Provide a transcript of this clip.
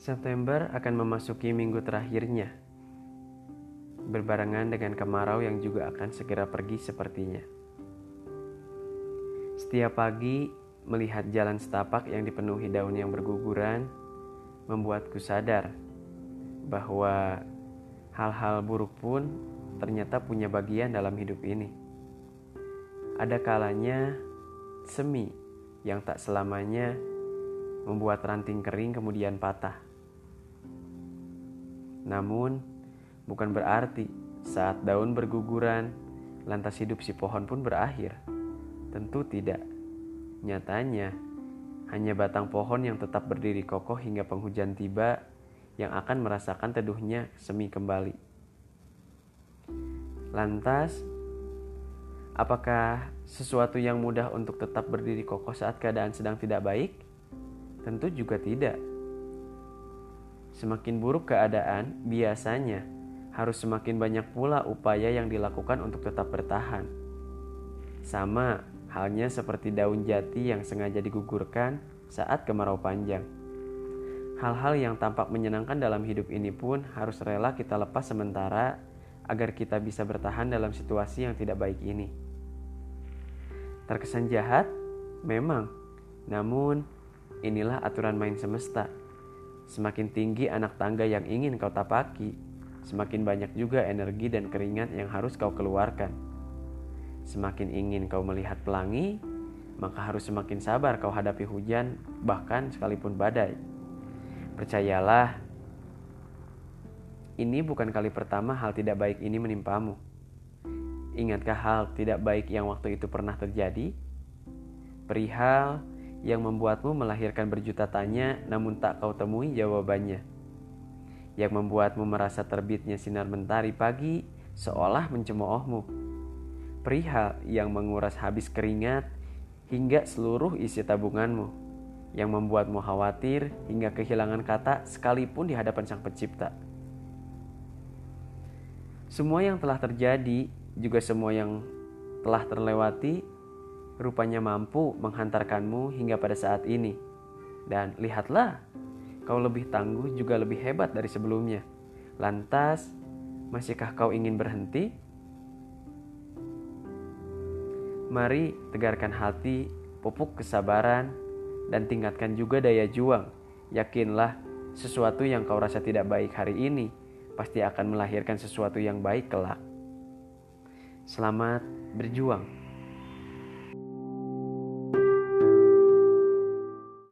September akan memasuki minggu terakhirnya, berbarengan dengan kemarau yang juga akan segera pergi sepertinya. Setiap pagi, melihat jalan setapak yang dipenuhi daun yang berguguran, membuatku sadar bahwa hal-hal buruk pun ternyata punya bagian dalam hidup ini. Ada kalanya semi yang tak selamanya membuat ranting kering kemudian patah. Namun, bukan berarti saat daun berguguran, lantas hidup si pohon pun berakhir. Tentu tidak. Nyatanya, hanya batang pohon yang tetap berdiri kokoh hingga penghujan tiba yang akan merasakan teduhnya semi kembali. Lantas, apakah sesuatu yang mudah untuk tetap berdiri kokoh saat keadaan sedang tidak baik? Tentu juga tidak. Semakin buruk keadaan, biasanya harus semakin banyak pula upaya yang dilakukan untuk tetap bertahan. Sama halnya seperti daun jati yang sengaja digugurkan saat kemarau panjang. Hal-hal yang tampak menyenangkan dalam hidup ini pun harus rela kita lepas sementara agar kita bisa bertahan dalam situasi yang tidak baik ini. Terkesan jahat, memang, namun inilah aturan main semesta Semakin tinggi anak tangga yang ingin kau tapaki, semakin banyak juga energi dan keringat yang harus kau keluarkan. Semakin ingin kau melihat pelangi, maka harus semakin sabar kau hadapi hujan, bahkan sekalipun badai. Percayalah, ini bukan kali pertama hal tidak baik ini menimpamu. Ingatkah hal tidak baik yang waktu itu pernah terjadi? Perihal yang membuatmu melahirkan berjuta tanya namun tak kau temui jawabannya. Yang membuatmu merasa terbitnya sinar mentari pagi seolah mencemoohmu. Perihal yang menguras habis keringat hingga seluruh isi tabunganmu. Yang membuatmu khawatir hingga kehilangan kata sekalipun di hadapan sang pencipta. Semua yang telah terjadi, juga semua yang telah terlewati rupanya mampu menghantarkanmu hingga pada saat ini. Dan lihatlah, kau lebih tangguh juga lebih hebat dari sebelumnya. Lantas, masihkah kau ingin berhenti? Mari tegarkan hati, pupuk kesabaran, dan tingkatkan juga daya juang. Yakinlah, sesuatu yang kau rasa tidak baik hari ini pasti akan melahirkan sesuatu yang baik kelak. Selamat berjuang.